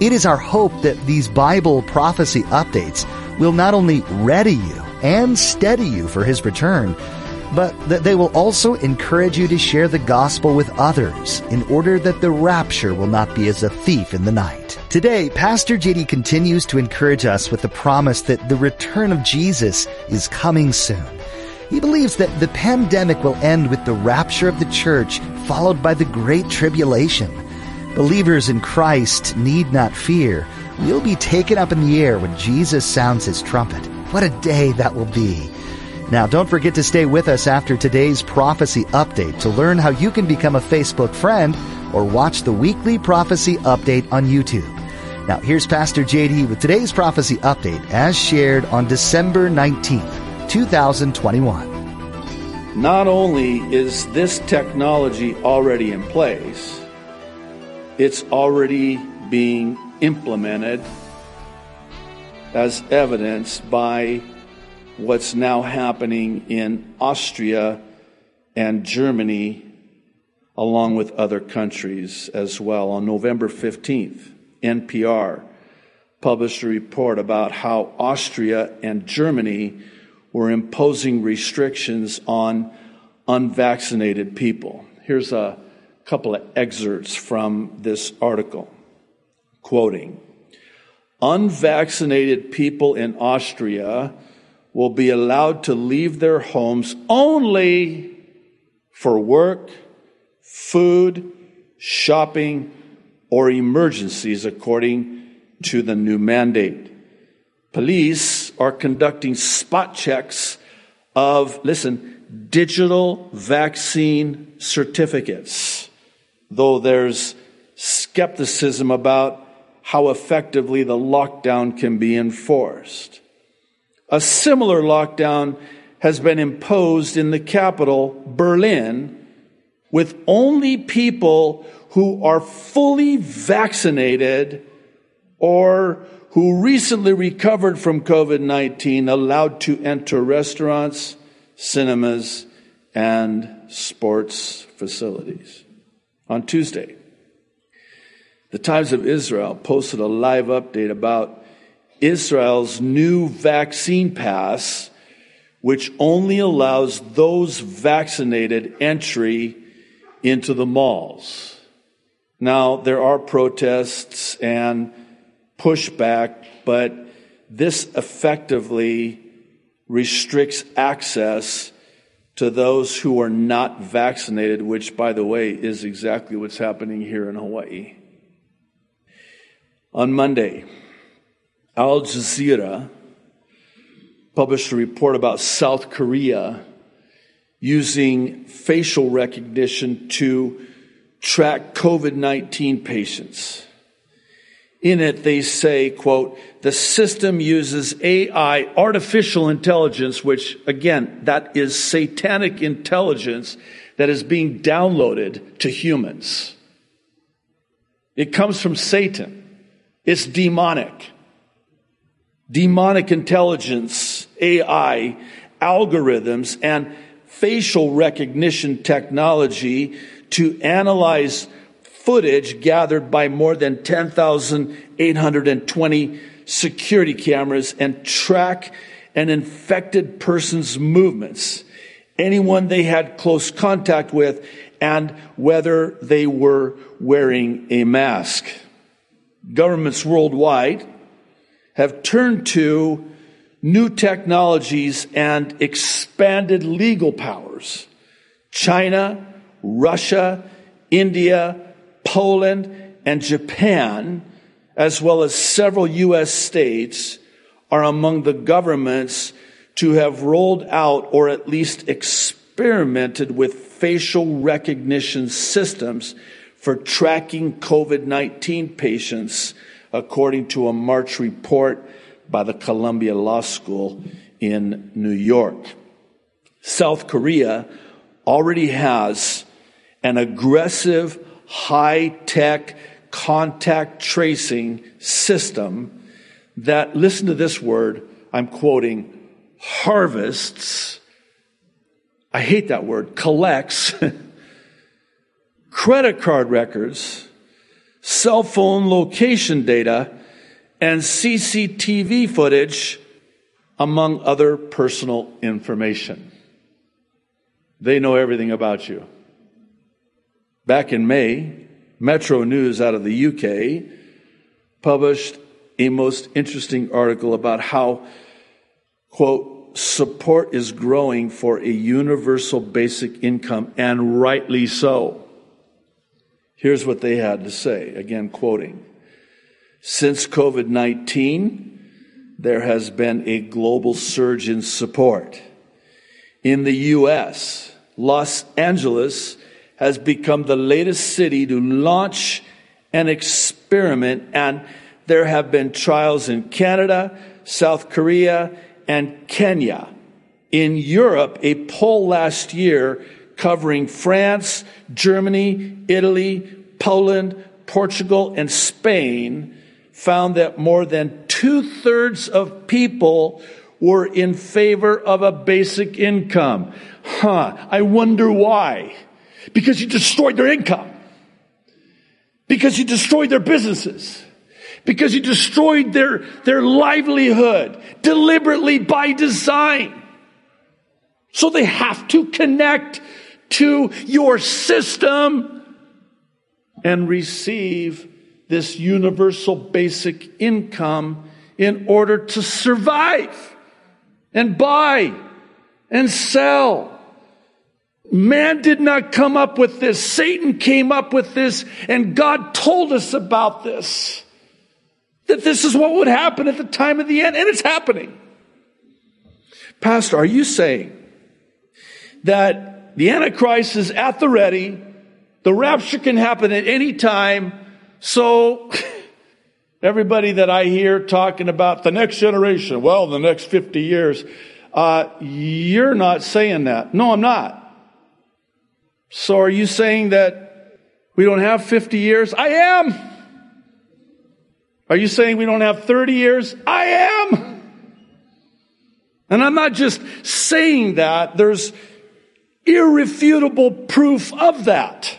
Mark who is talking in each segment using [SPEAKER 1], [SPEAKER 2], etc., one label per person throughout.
[SPEAKER 1] It is our hope that these Bible prophecy updates will not only ready you and steady you for His return, but that they will also encourage you to share the gospel with others in order that the rapture will not be as a thief in the night. Today, Pastor JD continues to encourage us with the promise that the return of Jesus is coming soon. He believes that the pandemic will end with the rapture of the church, followed by the great tribulation. Believers in Christ need not fear. We'll be taken up in the air when Jesus sounds his trumpet. What a day that will be. Now, don't forget to stay with us after today's prophecy update to learn how you can become a Facebook friend or watch the weekly prophecy update on YouTube. Now, here's Pastor JD with today's prophecy update as shared on December 19th, 2021.
[SPEAKER 2] Not only is this technology already in place, it's already being implemented as evidenced by what's now happening in Austria and Germany, along with other countries as well. On November 15th, NPR published a report about how Austria and Germany were imposing restrictions on unvaccinated people. Here's a couple of excerpts from this article. Quoting Unvaccinated people in Austria will be allowed to leave their homes only for work, food, shopping, or emergencies, according to the new mandate. Police are conducting spot checks of, listen, digital vaccine certificates though there's skepticism about how effectively the lockdown can be enforced. A similar lockdown has been imposed in the capital, Berlin, with only people who are fully vaccinated or who recently recovered from COVID 19 allowed to enter restaurants, cinemas, and sports facilities on Tuesday. The Times of Israel posted a live update about Israel's new vaccine pass, which only allows those vaccinated entry into the malls. Now, there are protests and pushback, but this effectively restricts access to those who are not vaccinated, which, by the way, is exactly what's happening here in Hawaii. On Monday, Al Jazeera published a report about South Korea using facial recognition to track COVID 19 patients. In it, they say, quote, the system uses AI, artificial intelligence, which again, that is satanic intelligence that is being downloaded to humans. It comes from Satan. It's demonic. Demonic intelligence, AI, algorithms, and facial recognition technology to analyze footage gathered by more than 10,820 security cameras and track an infected person's movements, anyone they had close contact with, and whether they were wearing a mask. Governments worldwide have turned to new technologies and expanded legal powers. China, Russia, India, Poland, and Japan, as well as several U.S. states, are among the governments to have rolled out or at least experimented with facial recognition systems for tracking COVID 19 patients according to a March report by the Columbia Law School in New York. South Korea already has an aggressive, high tech contact tracing system that, listen to this word, I'm quoting, harvests, I hate that word, collects credit card records, cell phone location data, and CCTV footage, among other personal information. They know everything about you. Back in May, Metro News out of the UK published a most interesting article about how, quote, support is growing for a universal basic income, and rightly so. Here's what they had to say, again, quoting. Since COVID 19, there has been a global surge in support. In the U.S., Los Angeles has become the latest city to launch an experiment, and there have been trials in Canada, South Korea, and Kenya. In Europe, a poll last year covering France, Germany, Italy, Poland, Portugal, and Spain found that more than two thirds of people were in favor of a basic income. Huh, I wonder why. Because you destroyed their income. Because you destroyed their businesses. Because you destroyed their, their livelihood deliberately by design. So they have to connect to your system and receive this universal basic income in order to survive and buy and sell. Man did not come up with this. Satan came up with this and God told us about this. That this is what would happen at the time of the end and it's happening. Pastor, are you saying that the Antichrist is at the ready? The rapture can happen at any time. So everybody that I hear talking about the next generation, well, the next 50 years, uh, you're not saying that. No, I'm not. So are you saying that we don't have 50 years? I am. Are you saying we don't have 30 years? I am. And I'm not just saying that. There's irrefutable proof of that.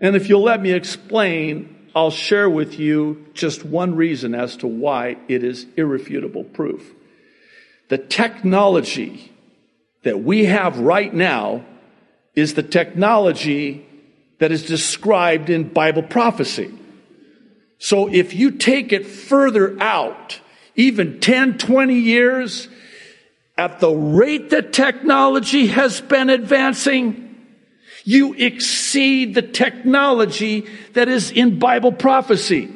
[SPEAKER 2] And if you'll let me explain, I'll share with you just one reason as to why it is irrefutable proof. The technology that we have right now is the technology that is described in Bible prophecy. So if you take it further out, even 10, 20 years, at the rate that technology has been advancing, you exceed the technology that is in Bible prophecy.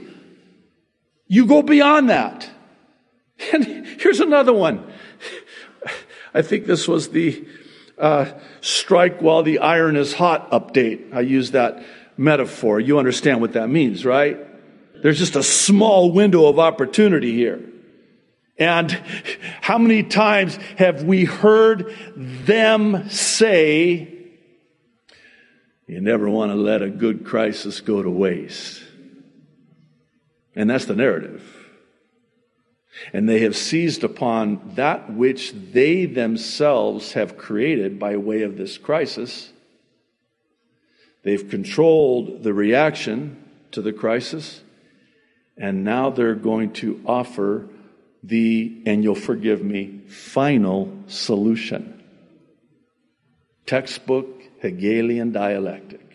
[SPEAKER 2] You go beyond that. And here's another one. I think this was the uh, strike while the iron is hot update. I use that metaphor. You understand what that means, right? There's just a small window of opportunity here. And how many times have we heard them say, you never want to let a good crisis go to waste. And that's the narrative. And they have seized upon that which they themselves have created by way of this crisis. They've controlled the reaction to the crisis. And now they're going to offer the, and you'll forgive me, final solution. Textbook Hegelian dialectic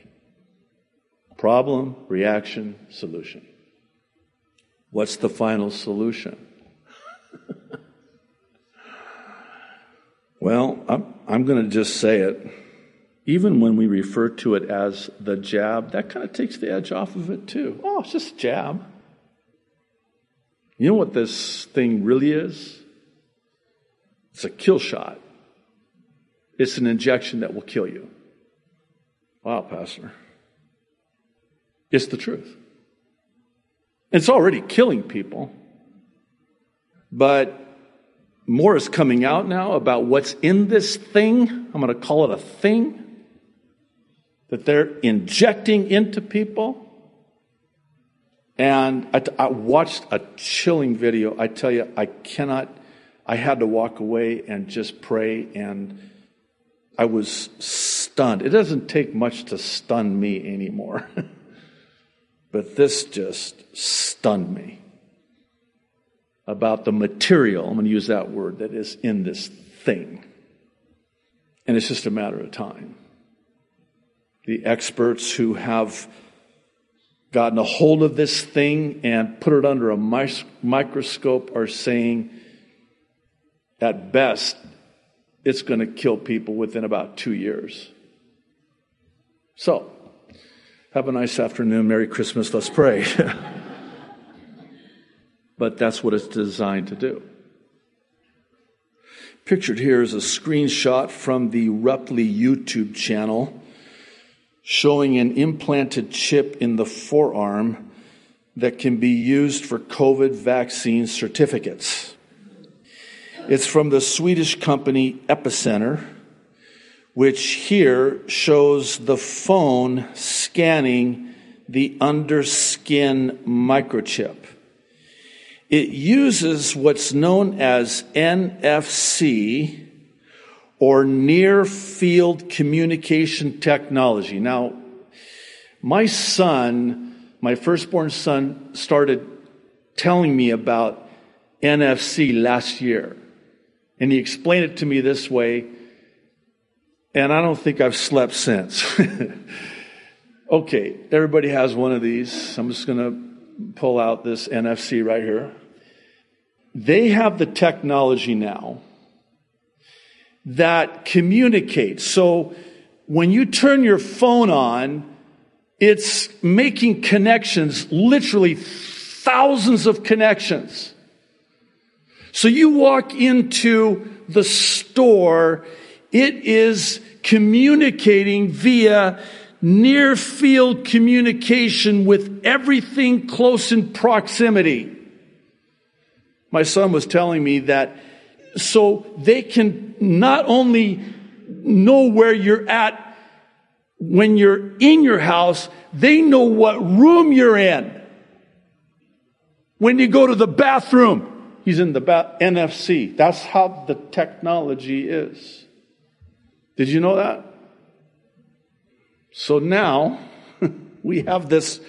[SPEAKER 2] problem, reaction, solution. What's the final solution? Well, I'm, I'm going to just say it. Even when we refer to it as the jab, that kind of takes the edge off of it too. Oh, it's just a jab. You know what this thing really is? It's a kill shot. It's an injection that will kill you. Wow, Pastor. It's the truth. It's already killing people. But more is coming out now about what's in this thing. I'm going to call it a thing that they're injecting into people. And I, I watched a chilling video. I tell you, I cannot, I had to walk away and just pray, and I was stunned. It doesn't take much to stun me anymore. but this just stunned me about the material, I'm going to use that word, that is in this thing. And it's just a matter of time. The experts who have gotten a hold of this thing and put it under a microscope are saying, at best, it's going to kill people within about two years. So, have a nice afternoon. Merry Christmas. Let's pray. but that's what it's designed to do. Pictured here is a screenshot from the Ruptly YouTube channel showing an implanted chip in the forearm that can be used for COVID vaccine certificates. It's from the Swedish company Epicenter, which here shows the phone scanning the underskin microchip. It uses what's known as NFC or near field communication technology. Now, my son, my firstborn son, started telling me about NFC last year. And he explained it to me this way, and I don't think I've slept since. okay, everybody has one of these. I'm just going to pull out this NFC right here. They have the technology now that communicates. So when you turn your phone on, it's making connections, literally thousands of connections. So you walk into the store, it is communicating via near field communication with everything close in proximity. My son was telling me that so they can not only know where you're at when you're in your house, they know what room you're in. When you go to the bathroom, he's in the ba- NFC. That's how the technology is. Did you know that? So now we have this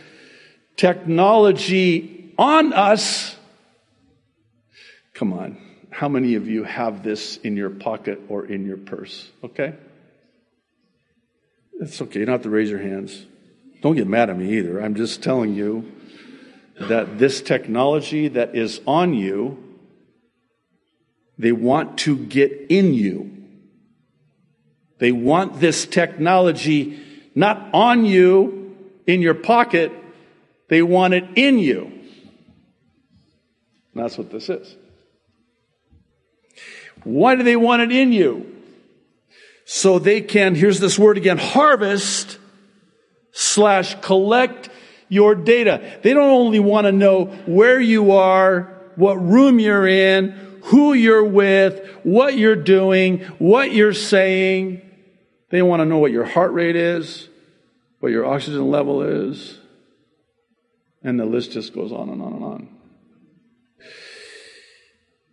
[SPEAKER 2] technology on us Come on. How many of you have this in your pocket or in your purse? Okay? It's okay. You don't have to raise your hands. Don't get mad at me either. I'm just telling you that this technology that is on you, they want to get in you. They want this technology not on you, in your pocket, they want it in you. And that's what this is. Why do they want it in you? So they can, here's this word again, harvest slash collect your data. They don't only want to know where you are, what room you're in, who you're with, what you're doing, what you're saying. They want to know what your heart rate is, what your oxygen level is. And the list just goes on and on and on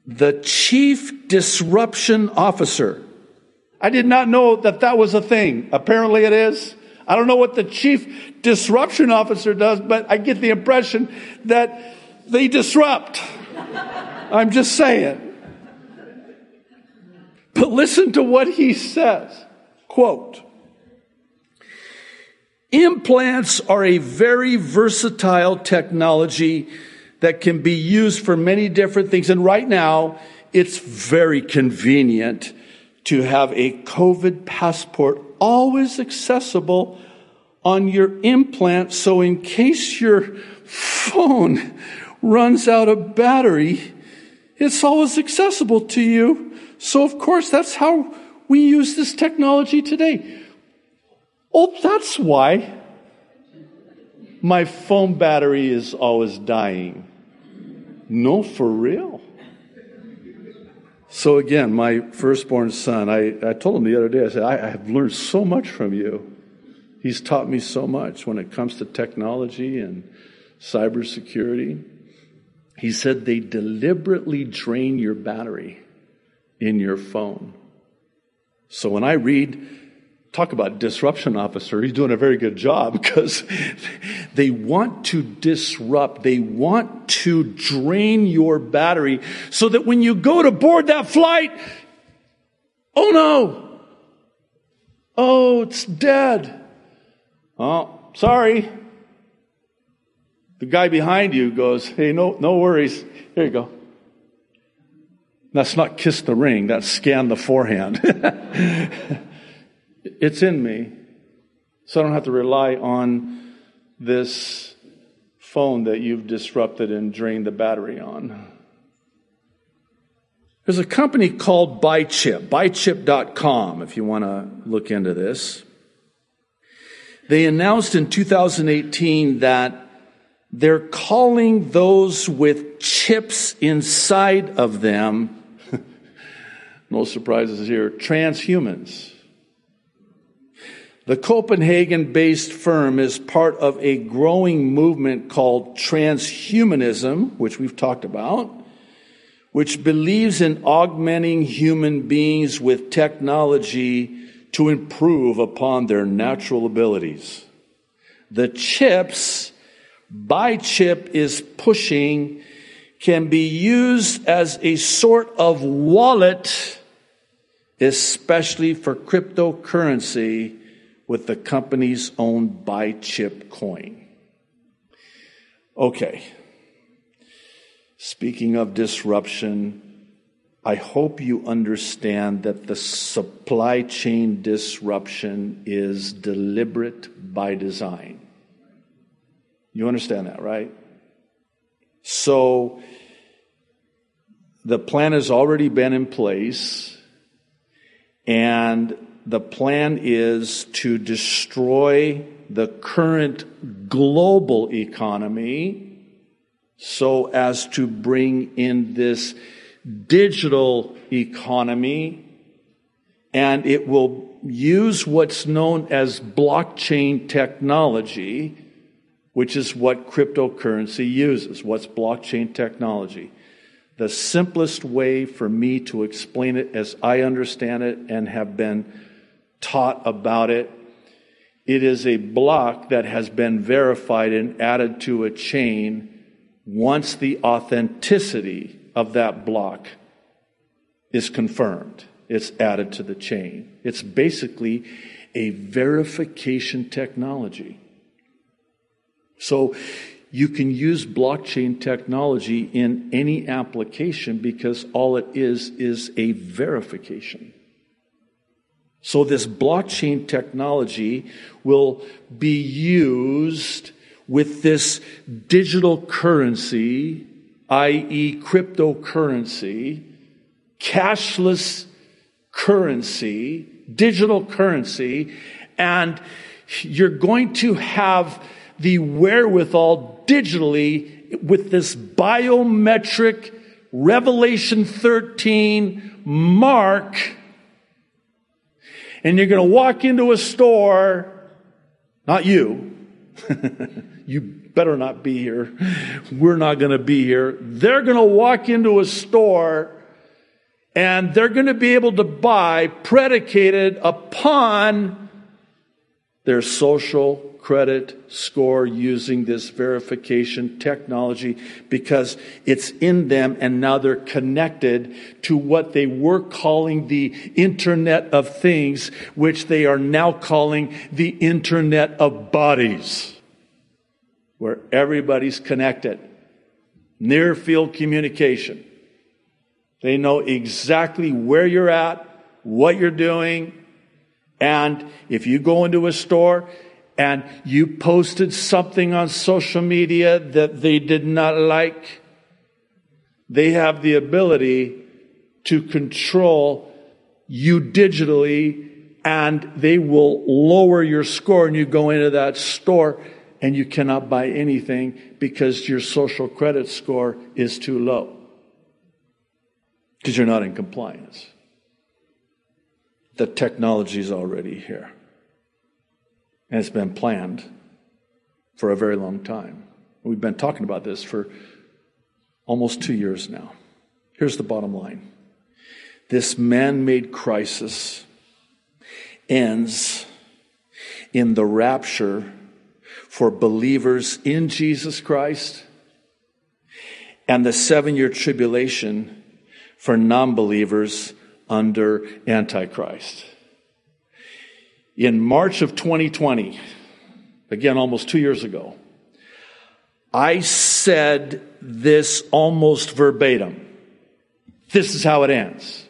[SPEAKER 2] the chief disruption officer. I did not know that that was a thing. Apparently it is. I don't know what the chief disruption officer does, but I get the impression that they disrupt. I'm just saying. But listen to what he says. Quote, implants are a very versatile technology that can be used for many different things. And right now, it's very convenient to have a COVID passport always accessible on your implant. So in case your phone runs out of battery, it's always accessible to you. So of course, that's how we use this technology today. Oh, that's why my phone battery is always dying. No, for real. So again, my firstborn son, I, I told him the other day, I said, I, I have learned so much from you. He's taught me so much when it comes to technology and cybersecurity. He said they deliberately drain your battery in your phone. So when I read, talk about disruption officer, he's doing a very good job because they want to disrupt, they want to drain your battery so that when you go to board that flight, oh no, oh, it's dead. Oh, sorry. The guy behind you goes, hey, no, no worries. Here you go. That's not kiss the ring, that's scan the forehand. it's in me. So I don't have to rely on this phone that you've disrupted and drained the battery on. There's a company called BiChip, bichip.com, if you want to look into this. They announced in 2018 that they're calling those with chips inside of them no surprises here. Transhumans. The Copenhagen based firm is part of a growing movement called transhumanism, which we've talked about, which believes in augmenting human beings with technology to improve upon their natural abilities. The chips BiChip is pushing can be used as a sort of wallet especially for cryptocurrency with the company's own BiChip coin. Okay. Speaking of disruption, I hope you understand that the supply chain disruption is deliberate by design. You understand that, right? So, the plan has already been in place. And the plan is to destroy the current global economy so as to bring in this digital economy and it will use what's known as blockchain technology, which is what cryptocurrency uses. What's blockchain technology? The simplest way for me to explain it as I understand it and have been taught about it. It is a block that has been verified and added to a chain once the authenticity of that block is confirmed. It's added to the chain. It's basically a verification technology. So you can use blockchain technology in any application because all it is is a verification. So this blockchain technology will be used with this digital currency, i.e. cryptocurrency, cashless currency, digital currency, and you're going to have the wherewithal digitally with this biometric Revelation 13 mark. And you're going to walk into a store, not you. you better not be here. We're not going to be here. They're going to walk into a store and they're going to be able to buy predicated upon their social credit score using this verification technology because it's in them and now they're connected to what they were calling the Internet of Things, which they are now calling the Internet of Bodies, where everybody's connected. Near field communication. They know exactly where you're at, what you're doing, and if you go into a store and you posted something on social media that they did not like, they have the ability to control you digitally and they will lower your score and you go into that store and you cannot buy anything because your social credit score is too low because you're not in compliance. The technology is already here. And it's been planned for a very long time. We've been talking about this for almost two years now. Here's the bottom line this man made crisis ends in the rapture for believers in Jesus Christ and the seven year tribulation for non believers under Antichrist. In March of 2020, again, almost two years ago, I said this almost verbatim. This is how it ends.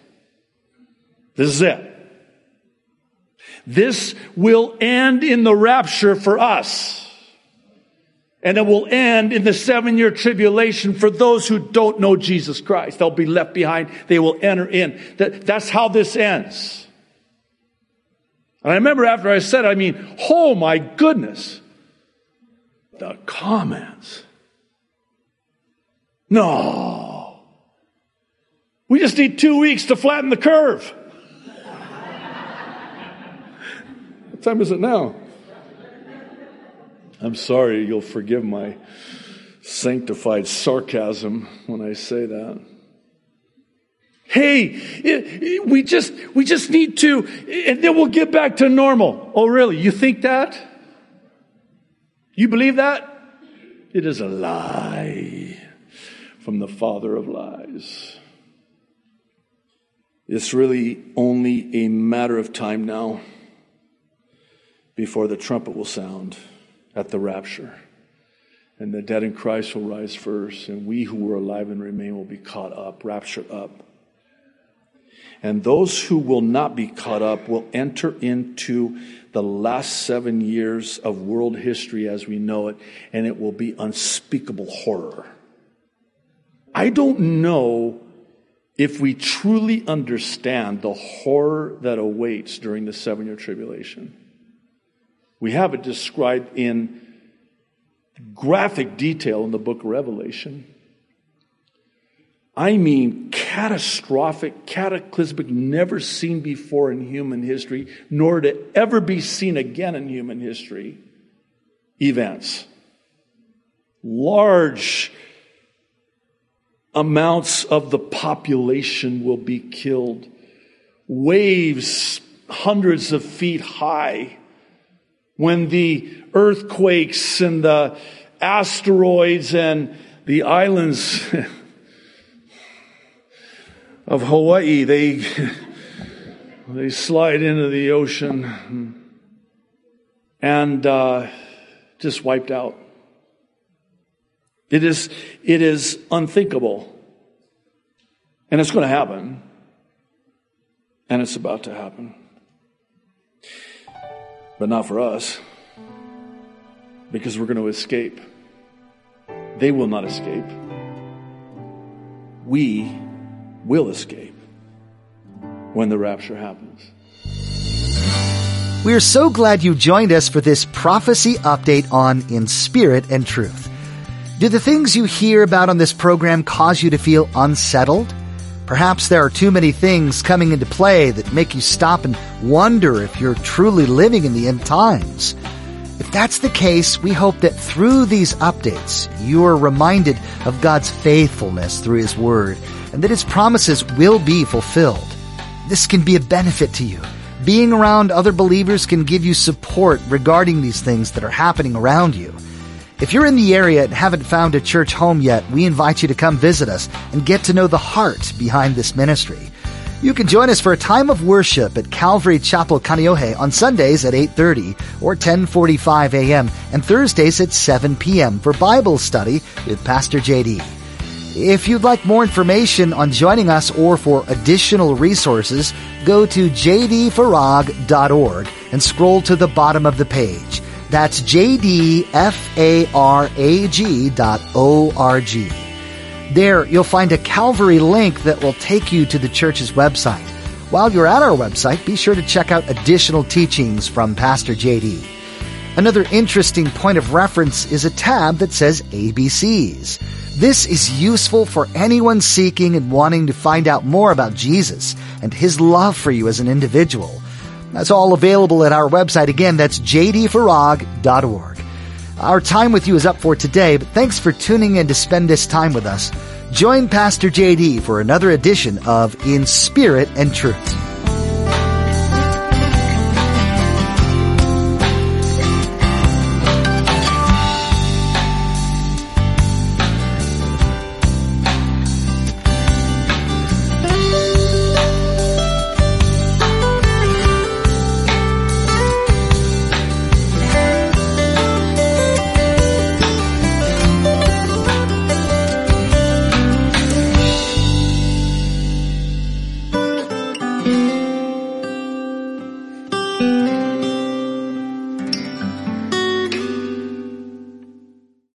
[SPEAKER 2] This is it. This will end in the rapture for us. And it will end in the seven year tribulation for those who don't know Jesus Christ. They'll be left behind. They will enter in. That, that's how this ends. And I remember after I said, I mean, oh my goodness. The comments. No. We just need two weeks to flatten the curve. what time is it now? I'm sorry, you'll forgive my sanctified sarcasm when I say that. Hey, we just, we just need to, and then we'll get back to normal. Oh, really? You think that? You believe that? It is a lie from the father of lies. It's really only a matter of time now before the trumpet will sound at the rapture. And the dead in Christ will rise first, and we who are alive and remain will be caught up, raptured up. And those who will not be caught up will enter into the last seven years of world history as we know it, and it will be unspeakable horror. I don't know if we truly understand the horror that awaits during the seven year tribulation. We have it described in graphic detail in the book of Revelation. I mean, catastrophic, cataclysmic, never seen before in human history, nor to ever be seen again in human history events. Large amounts of the population will be killed. Waves hundreds of feet high when the earthquakes and the asteroids and the islands of Hawaii, they, they slide into the ocean and uh, just wiped out. It is, it is unthinkable. And it's going to happen. And it's about to happen but not for us because we're going to escape. They will not escape. We will escape when the rapture happens.
[SPEAKER 1] We are so glad you joined us for this prophecy update on In Spirit and Truth. Do the things you hear about on this program cause you to feel unsettled? Perhaps there are too many things coming into play that make you stop and wonder if you're truly living in the end times. If that's the case, we hope that through these updates, you are reminded of God's faithfulness through His Word and that His promises will be fulfilled. This can be a benefit to you. Being around other believers can give you support regarding these things that are happening around you. If you're in the area and haven't found a church home yet, we invite you to come visit us and get to know the heart behind this ministry. You can join us for a time of worship at Calvary Chapel Kaneohe on Sundays at 8:30 or 10:45 a.m. and Thursdays at 7 p.m. for Bible study with Pastor JD. If you'd like more information on joining us or for additional resources, go to jdfarag.org and scroll to the bottom of the page. That's jdfarag dot O-R-G. There, you'll find a Calvary link that will take you to the church's website. While you're at our website, be sure to check out additional teachings from Pastor JD. Another interesting point of reference is a tab that says ABCs. This is useful for anyone seeking and wanting to find out more about Jesus and his love for you as an individual. That's all available at our website. Again, that's jdfarag.org. Our time with you is up for today, but thanks for tuning in to spend this time with us. Join Pastor JD for another edition of In Spirit and Truth.